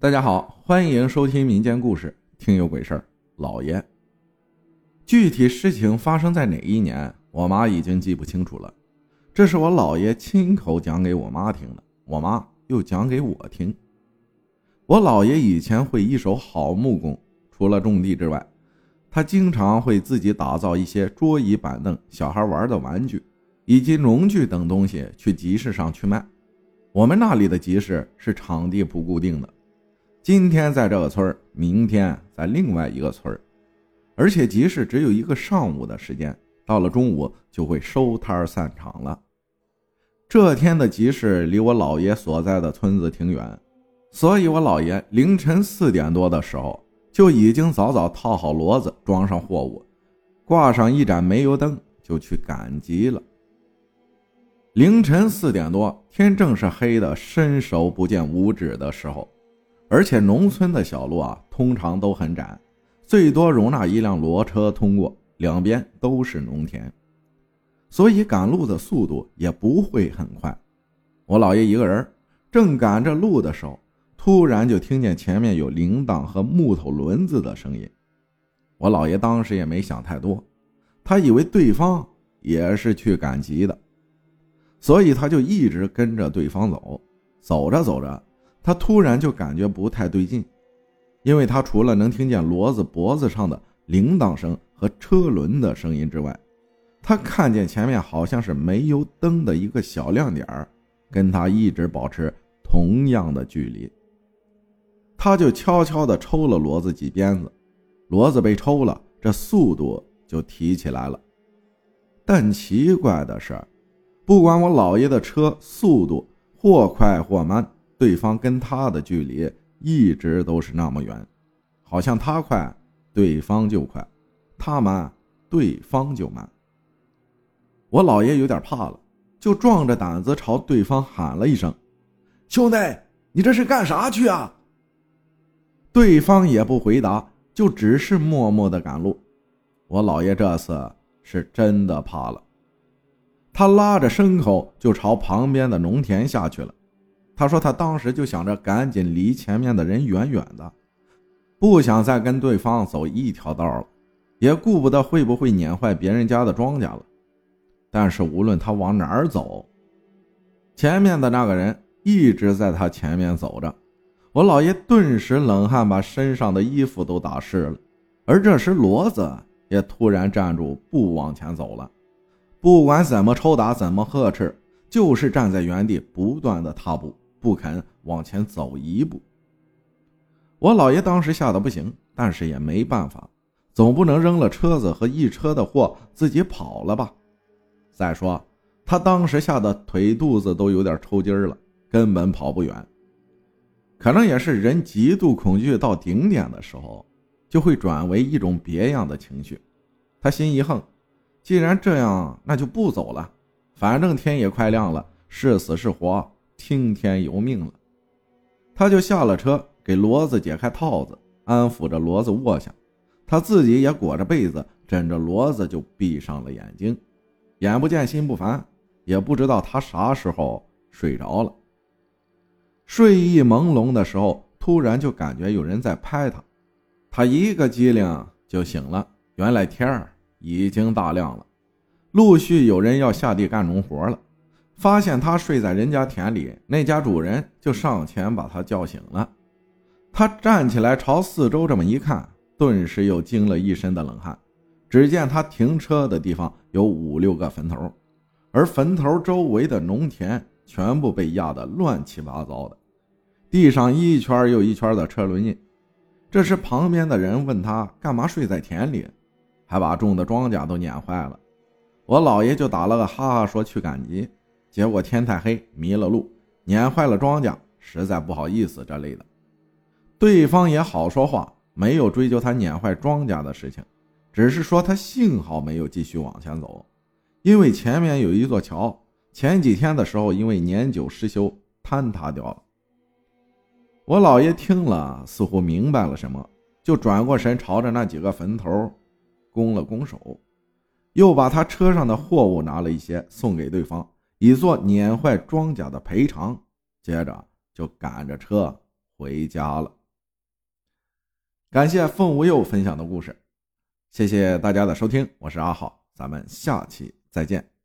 大家好，欢迎收听民间故事，听有鬼事儿。老爷，具体事情发生在哪一年，我妈已经记不清楚了。这是我姥爷亲口讲给我妈听的，我妈又讲给我听。我姥爷以前会一手好木工，除了种地之外，他经常会自己打造一些桌椅板凳、小孩玩的玩具，以及农具等东西去集市上去卖。我们那里的集市是场地不固定的，今天在这个村明天在另外一个村而且集市只有一个上午的时间，到了中午就会收摊散场了。这天的集市离我姥爷所在的村子挺远，所以我姥爷凌晨四点多的时候就已经早早套好骡子，装上货物，挂上一盏煤油灯，就去赶集了。凌晨四点多，天正是黑的，伸手不见五指的时候，而且农村的小路啊，通常都很窄，最多容纳一辆骡车通过，两边都是农田，所以赶路的速度也不会很快。我姥爷一个人正赶着路的时候，突然就听见前面有铃铛和木头轮子的声音。我姥爷当时也没想太多，他以为对方也是去赶集的。所以他就一直跟着对方走，走着走着，他突然就感觉不太对劲，因为他除了能听见骡子脖子上的铃铛声和车轮的声音之外，他看见前面好像是煤油灯的一个小亮点跟他一直保持同样的距离。他就悄悄地抽了骡子几鞭子，骡子被抽了，这速度就提起来了。但奇怪的是。不管我姥爷的车速度或快或慢，对方跟他的距离一直都是那么远，好像他快，对方就快；他慢，对方就慢。我姥爷有点怕了，就壮着胆子朝对方喊了一声：“兄弟，你这是干啥去啊？”对方也不回答，就只是默默的赶路。我姥爷这次是真的怕了。他拉着牲口就朝旁边的农田下去了。他说：“他当时就想着赶紧离前面的人远远的，不想再跟对方走一条道了，也顾不得会不会碾坏别人家的庄稼了。但是无论他往哪儿走，前面的那个人一直在他前面走着。我老爷顿时冷汗把身上的衣服都打湿了。而这时骡子也突然站住，不往前走了。”不管怎么抽打，怎么呵斥，就是站在原地，不断的踏步，不肯往前走一步。我姥爷当时吓得不行，但是也没办法，总不能扔了车子和一车的货自己跑了吧？再说他当时吓得腿肚子都有点抽筋了，根本跑不远。可能也是人极度恐惧到顶点的时候，就会转为一种别样的情绪。他心一横。既然这样，那就不走了。反正天也快亮了，是死是活，听天由命了。他就下了车，给骡子解开套子，安抚着骡子卧下，他自己也裹着被子枕着骡子，就闭上了眼睛。眼不见心不烦，也不知道他啥时候睡着了。睡意朦胧的时候，突然就感觉有人在拍他，他一个机灵就醒了。原来天儿。已经大亮了，陆续有人要下地干农活了。发现他睡在人家田里，那家主人就上前把他叫醒了。他站起来朝四周这么一看，顿时又惊了一身的冷汗。只见他停车的地方有五六个坟头，而坟头周围的农田全部被压得乱七八糟的，地上一圈又一圈的车轮印。这时，旁边的人问他干嘛睡在田里。还把种的庄稼都碾坏了，我姥爷就打了个哈哈，说去赶集，结果天太黑，迷了路，碾坏了庄稼，实在不好意思这类的。对方也好说话，没有追究他碾坏庄稼的事情，只是说他幸好没有继续往前走，因为前面有一座桥，前几天的时候因为年久失修坍塌掉了。我姥爷听了，似乎明白了什么，就转过身朝着那几个坟头。拱了拱手，又把他车上的货物拿了一些送给对方，以做碾坏庄稼的赔偿。接着就赶着车回家了。感谢凤无忧分享的故事，谢谢大家的收听，我是阿浩，咱们下期再见。